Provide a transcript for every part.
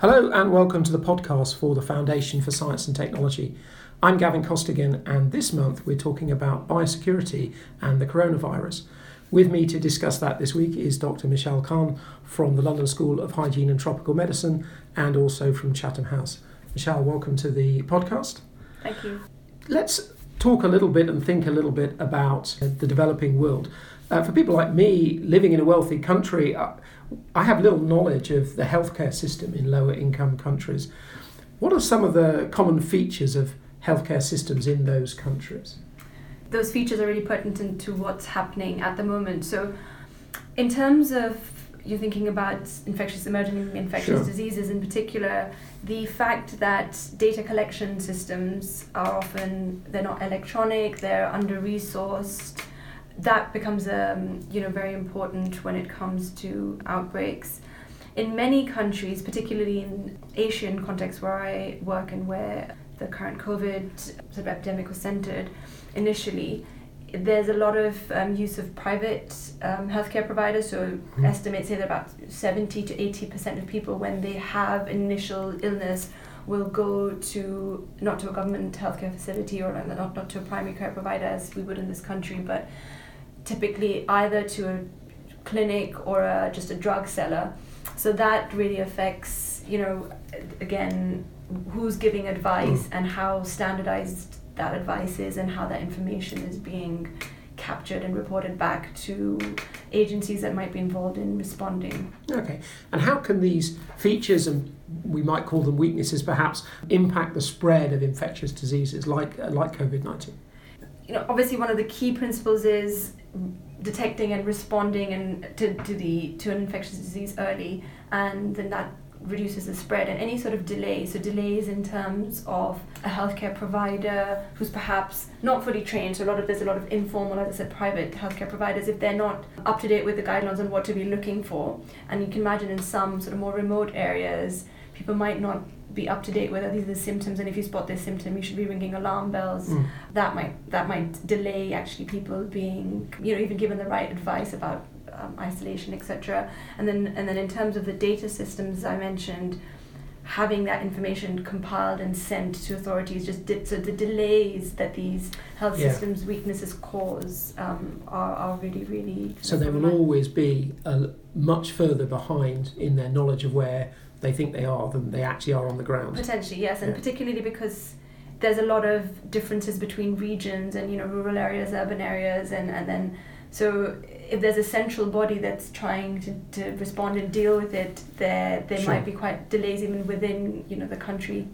Hello and welcome to the podcast for the Foundation for Science and Technology. I'm Gavin Costigan, and this month we're talking about biosecurity and the coronavirus. With me to discuss that this week is Dr. Mishal Khan from the London School of Hygiene and Tropical Medicine and also from Chatham House. Mishal, welcome to the podcast. Thank you. Let's talk a little bit and think a little bit about the developing world. Uh, for people like me living in a wealthy country, uh, I have little knowledge of the healthcare system in lower income countries. What are some of the common features of healthcare systems in those countries? Those features are really pertinent to what's happening at the moment. So, in terms of you're thinking about infectious emerging infectious sure. diseases in particular, the fact that data collection systems are often they're not electronic, they're under resourced that becomes um, you know very important when it comes to outbreaks. In many countries, particularly in Asian contexts where I work and where the current COVID sort of epidemic was centered initially, there's a lot of um, use of private um, healthcare providers. So mm-hmm. estimates say that about 70 to 80 percent of people, when they have initial illness, will go to not to a government healthcare facility or not, not to a primary care provider as we would in this country, but typically either to a clinic or a, just a drug seller. So that really affects, you know, again, who's giving advice mm. and how standardized that advice is and how that information is being captured and reported back to agencies that might be involved in responding. Okay, and how can these features and we might call them weaknesses perhaps impact the spread of infectious diseases like like COVID nineteen? You know, obviously one of the key principles is detecting and responding and to, to the to an infectious disease early and then that reduces the spread and any sort of delay. So delays in terms of a healthcare provider who's perhaps not fully trained. So a lot of there's a lot of informal as i said private healthcare providers. If they're not up to date with the guidelines on what to be looking for and you can imagine in some sort of more remote areas people might not be up to date whether these are the symptoms and if you spot this symptom you should be ringing alarm bells mm. that might that might delay actually people being you know even given the right advice about um, isolation etc and then and then in terms of the data systems I mentioned having that information compiled and sent to authorities just did, so the delays that these health yeah. systems weaknesses cause um, are, are really really so they will always be uh, much further behind in their knowledge of where they think they are than they actually are on the ground. Potentially, yes, and yeah. particularly because there's a lot of differences between regions and you know rural areas, urban areas, and and then so if there's a central body that's trying to, to respond and deal with it, there there sure. might be quite delays even within you know the country.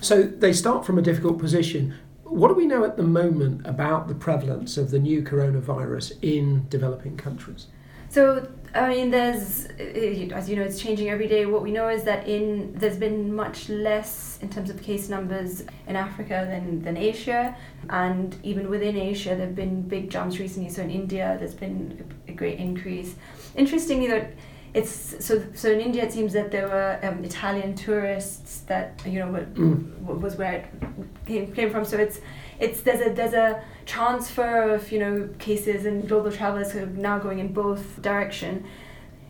So they start from a difficult position. What do we know at the moment about the prevalence of the new coronavirus in developing countries? So I mean, there's as you know, it's changing every day. What we know is that in there's been much less in terms of case numbers in Africa than than Asia, and even within Asia, there've been big jumps recently. So in India, there's been a great increase. Interestingly, that it's so so in India, it seems that there were um, Italian tourists that you know mm. was where it came, came from. So it's it's there's a there's a transfer of you know cases and global travelers who are now going in both direction.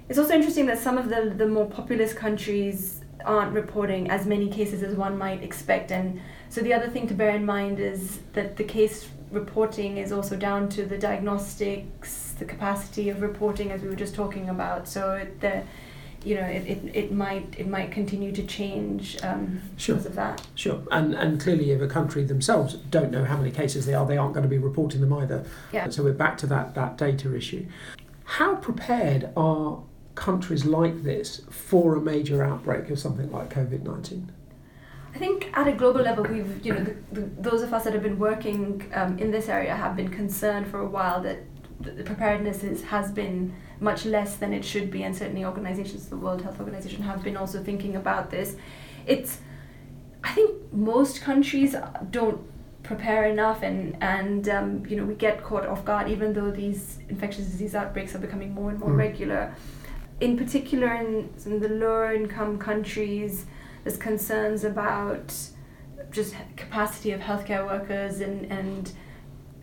It's also interesting that some of the the more populous countries aren't reporting as many cases as one might expect, and so the other thing to bear in mind is that the case reporting is also down to the diagnostics, the capacity of reporting, as we were just talking about. So the you know it, it, it might it might continue to change um, sure. because of that. Sure, and and clearly, if a country themselves don't know how many cases they are, they aren't going to be reporting them either. Yeah. So we're back to that that data issue. How prepared are countries like this for a major outbreak of something like COVID nineteen? I think at a global level, we've you know the, the, those of us that have been working um, in this area have been concerned for a while that the preparedness is, has been much less than it should be, and certainly organizations, the World Health Organization, have been also thinking about this. It's, I think most countries don't prepare enough, and and um, you know we get caught off guard, even though these infectious disease outbreaks are becoming more and more mm. regular. In particular, in, in the lower income countries, there's concerns about just capacity of healthcare workers and and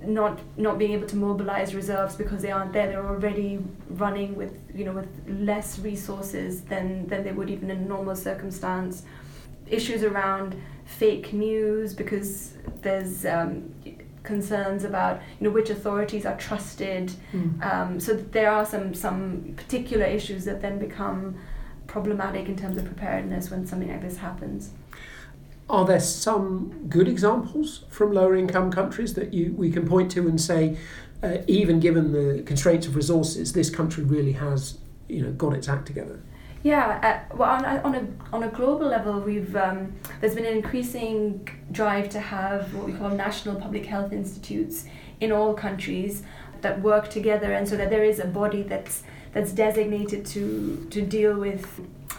not not being able to mobilize reserves because they aren't there. They're already running with you know with less resources than than they would even in a normal circumstance. Issues around fake news because there's um, concerns about you know which authorities are trusted. Mm. Um, so there are some some particular issues that then become problematic in terms of preparedness when something like this happens. Are there some good examples from lower income countries that you we can point to and say, uh, even given the constraints of resources, this country really has you know got its act together? Yeah, uh, well, on, on a on a global level, we've um, there's been an increasing drive to have what we call national public health institutes in all countries that work together, and so that there is a body that's that's designated to to deal with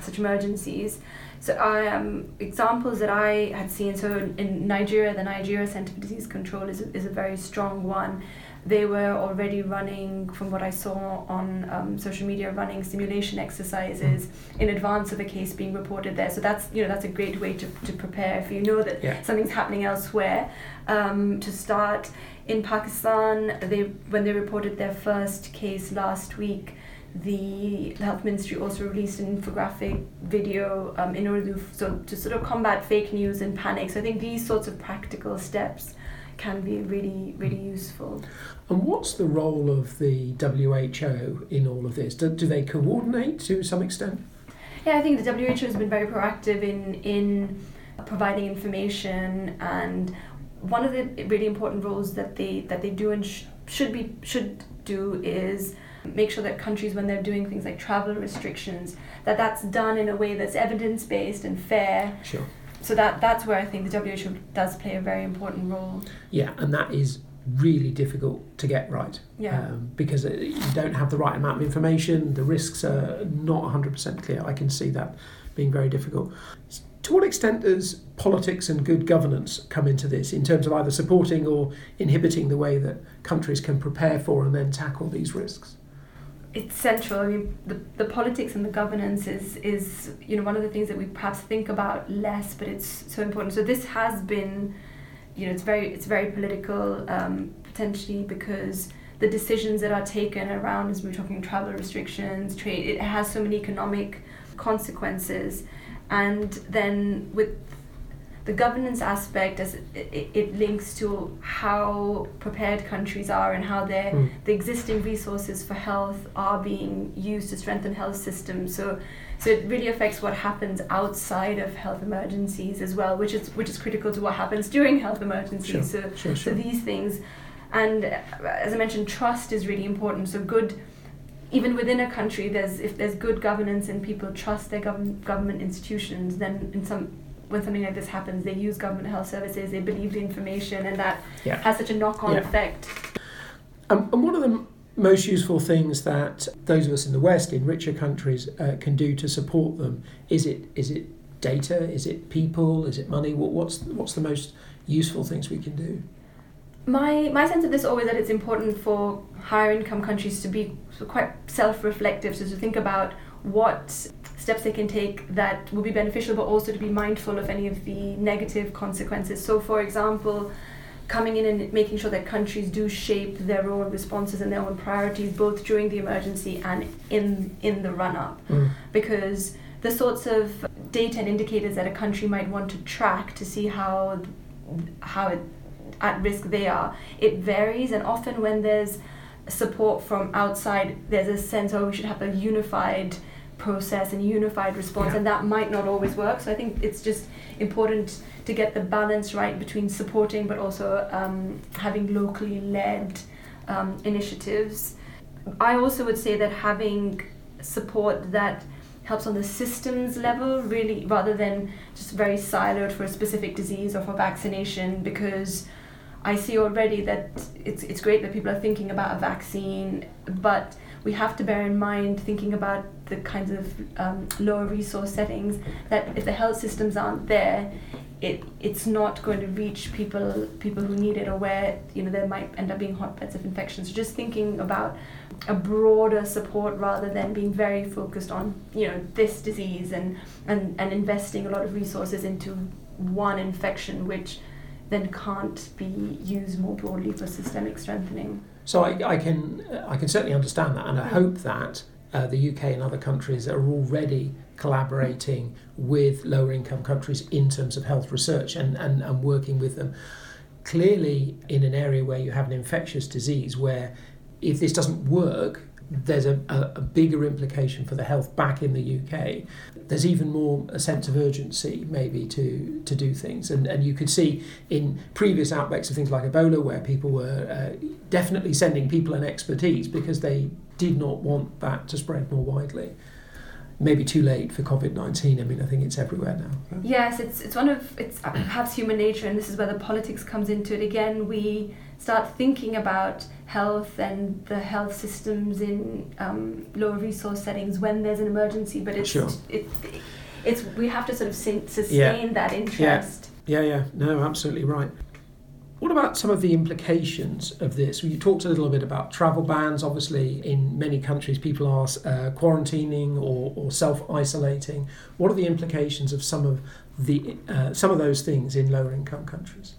such emergencies. So I um, examples that I had seen. So in, in Nigeria, the Nigeria Center for Disease Control is a, is a very strong one. They were already running, from what I saw on um, social media, running simulation exercises in advance of a case being reported there. So that's you know that's a great way to, to prepare if you know that yeah. something's happening elsewhere. Um, to start in Pakistan, they when they reported their first case last week the health ministry also released an infographic video um, in Urdu so to sort of combat fake news and panic. So I think these sorts of practical steps can be really really useful. And what's the role of the WHO in all of this? Do, do they coordinate to some extent? Yeah, I think the WHO has been very proactive in in providing information and one of the really important roles that they that they do and sh- should be should do is make sure that countries when they're doing things like travel restrictions that that's done in a way that's evidence based and fair. Sure. So that that's where I think the WHO does play a very important role. Yeah and that is really difficult to get right. Yeah. Um, because you don't have the right amount of information the risks are not 100% clear. I can see that being very difficult. To what extent does politics and good governance come into this in terms of either supporting or inhibiting the way that countries can prepare for and then tackle these risks it's central. I mean, the, the politics and the governance is is you know one of the things that we perhaps think about less, but it's so important. So this has been, you know, it's very it's very political um, potentially because the decisions that are taken around as we are talking travel restrictions, trade, it has so many economic consequences, and then with the governance aspect as it, it, links to how prepared countries are and how their mm. the existing resources for health are being used to strengthen health systems so so it really affects what happens outside of health emergencies as well which is which is critical to what happens during health emergencies sure. so sure, sure. so these things and as i mentioned trust is really important so good even within a country there's if there's good governance and people trust their gov- government institutions then in some when something like this happens, they use government health services, they believe the information, and that yeah. has such a knock on yeah. effect. Um, and one of the most useful things that those of us in the West, in richer countries, uh, can do to support them is it is it data, is it people, is it money? What, what's what's the most useful things we can do? My my sense of this always that it's important for higher income countries to be quite self reflective, so to think about what steps they can take that will be beneficial, but also to be mindful of any of the negative consequences. So, for example, coming in and making sure that countries do shape their own responses and their own priorities both during the emergency and in in the run up mm. because the sorts of data and indicators that a country might want to track to see how how it, at risk they are it varies and often when there's support from outside there's a sense oh we should have a unified process and unified response yeah. and that might not always work so i think it's just important to get the balance right between supporting but also um, having locally led um, initiatives i also would say that having support that helps on the systems level really rather than just very siloed for a specific disease or for vaccination because I see already that it's, it's great that people are thinking about a vaccine, but we have to bear in mind thinking about the kinds of um, lower resource settings that if the health systems aren't there it it's not going to reach people people who need it or where you know there might end up being hotbeds of infection so just thinking about a broader support rather than being very focused on you know this disease and and, and investing a lot of resources into one infection which then can't be used more broadly for systemic strengthening. So I, I can I can certainly understand that, and I hope that uh, the UK and other countries are already collaborating with lower income countries in terms of health research and, and, and working with them. Clearly, in an area where you have an infectious disease, where if this doesn't work, there's a, a, a, bigger implication for the health back in the UK. There's even more a sense of urgency, maybe, to, to do things. And, and you could see in previous outbreaks of things like Ebola, where people were uh, definitely sending people and expertise because they did not want that to spread more widely maybe too late for COVID nineteen. I mean, I think it's everywhere now. Yes, it's it's one of it's perhaps human nature, and this is where the politics comes into it. Again, we start thinking about health and the health systems in um, lower resource settings when there's an emergency, but it's sure. it, it's we have to sort of sustain yeah. that interest. Yeah. yeah, yeah, no, absolutely right. What about some of the implications of this? You talked a little bit about travel bans. Obviously, in many countries, people are uh, quarantining or, or self isolating. What are the implications of some of the uh, some of those things in lower income countries?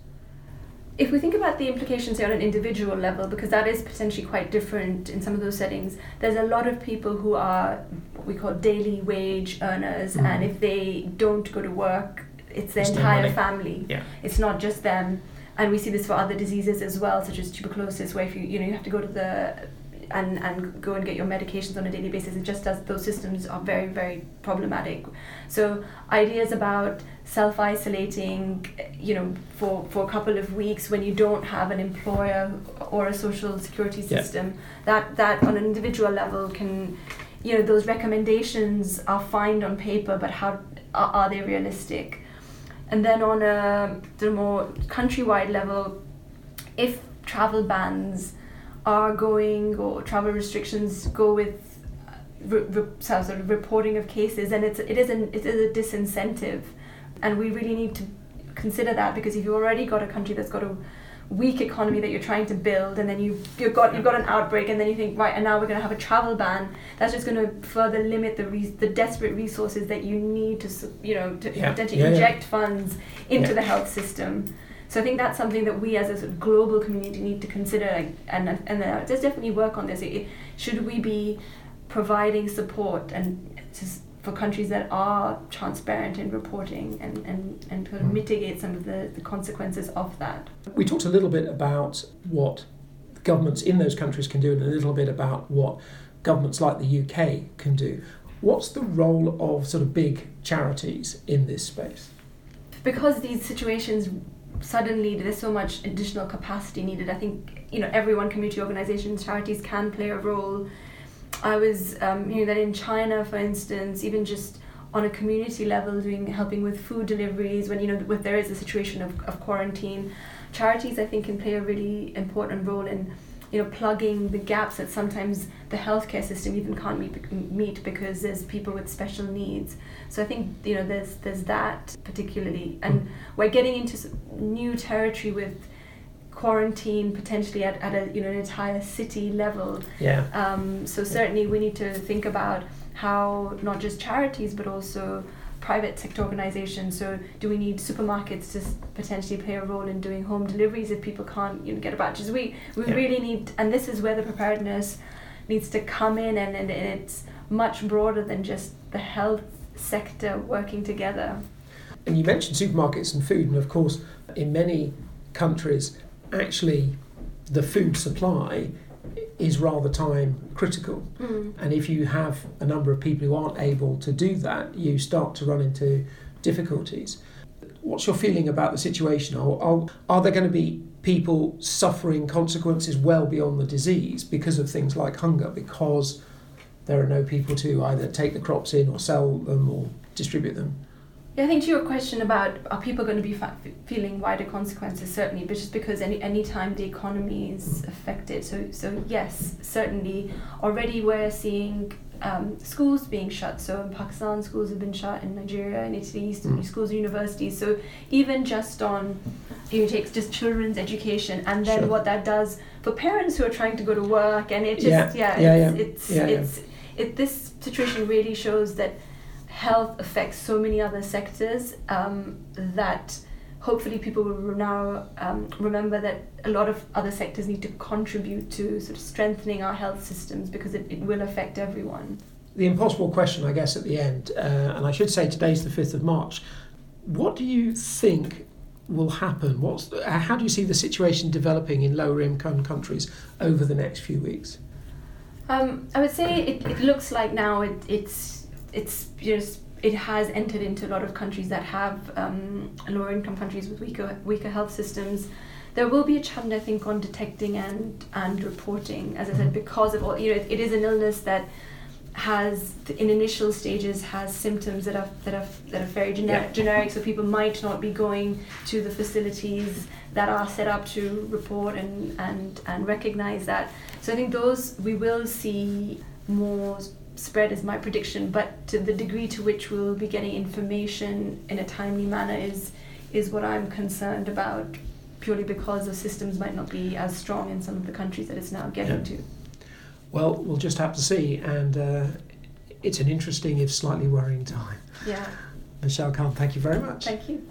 If we think about the implications on an individual level, because that is potentially quite different in some of those settings, there's a lot of people who are what we call daily wage earners, mm. and if they don't go to work, it's their entire family. Yeah. It's not just them and we see this for other diseases as well, such as tuberculosis, where if you you know you have to go to the and and go and get your medications on a daily basis. It just does those systems are very very problematic. So ideas about self isolating, you know, for for a couple of weeks when you don't have an employer or a social security system, yeah. that that on an individual level can, you know, those recommendations are fine on paper, but how are, are they realistic? And then on a the more countrywide level, if travel bans are going or travel restrictions go with uh, re, re, sort of reporting of cases, and it's it is an it is a disincentive, and we really need to consider that because if you've already got a country that's got a weak economy that you're trying to build and then you you've got you've got an outbreak and then you think right and now we're going to have a travel ban that's just going to further limit the re- the desperate resources that you need to you know to yeah. potentially yeah, inject yeah. funds into the health system so I think that's something that we as a sort of global community need to consider and and uh, there's definitely work on this should we be providing support and just for countries that are transparent in reporting and, and, and sort of mm. mitigate some of the, the consequences of that. We talked a little bit about what governments in those countries can do and a little bit about what governments like the UK can do. What's the role of sort of big charities in this space? Because these situations suddenly there's so much additional capacity needed. I think you know everyone, community organisations, charities can play a role I was um, hearing that in China, for instance, even just on a community level, doing helping with food deliveries when you know if there is a situation of, of quarantine, charities I think can play a really important role in you know plugging the gaps that sometimes the healthcare system even can't meet, meet because there's people with special needs. So I think you know there's there's that particularly, and we're getting into new territory with quarantine potentially at, at a you know an entire city level. Yeah. Um, so certainly we need to think about how not just charities but also private sector organizations. So do we need supermarkets to potentially play a role in doing home deliveries if people can't you know get a Just we we yeah. really need, and this is where the preparedness needs to come in, and, and it's much broader than just the health sector working together. And you mentioned supermarkets and food, and of course, in many countries, actually the food supply is rather time critical. Mm. And if you have a number of people who aren't able to do that, you start to run into difficulties. What's your feeling about the situation? Are, are, are there going to be people suffering consequences well beyond the disease because of things like hunger, because there are no people to either take the crops in or sell them or distribute them? Yeah, I think to your question about are people going to be fa- feeling wider consequences, certainly, but just because any any time the economy is affected, so so yes, certainly. Already we're seeing um, schools being shut. So in Pakistan, schools have been shut. In Nigeria, in Italy, mm. schools and universities. So even just on, you take just children's education, and then sure. what that does for parents who are trying to go to work, and it just yeah, yeah, yeah, it's, yeah. it's, yeah, it's it this situation really shows that health affects so many other sectors um, that hopefully people will now um, remember that a lot of other sectors need to contribute to sort of strengthening our health systems because it, it will affect everyone. The impossible question, I guess, at the end, uh, and I should say today's the 5th of March. What do you think will happen? What's the, how do you see the situation developing in lower income countries over the next few weeks? Um, I would say it, it looks like now it, it's it's know, it has entered into a lot of countries that have um, lower income countries with weaker weaker health systems. There will be a challenge, I think, on detecting and and reporting. As I said, mm-hmm. because of all you know, it, it is an illness that has in initial stages has symptoms that are that are that are very generic, yeah. generic so people might not be going to the facilities that are set up to report and and and recognize that so i think those we will see more spread is my prediction but to the degree to which we'll be getting information in a timely manner is is what i'm concerned about purely because the systems might not be as strong in some of the countries that it's now getting yeah. to well, we'll just have to see, and uh, it's an interesting, if slightly worrying time. Yeah. Mishal Khan, thank you very much. Thank you.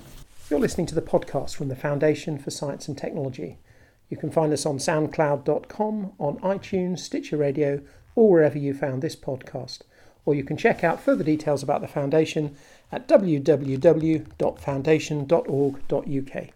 You're listening to the podcast from the Foundation for Science and Technology. You can find us on soundcloud.com, on iTunes, Stitcher Radio, or wherever you found this podcast. Or you can check out further details about the Foundation at www.foundation.org.uk.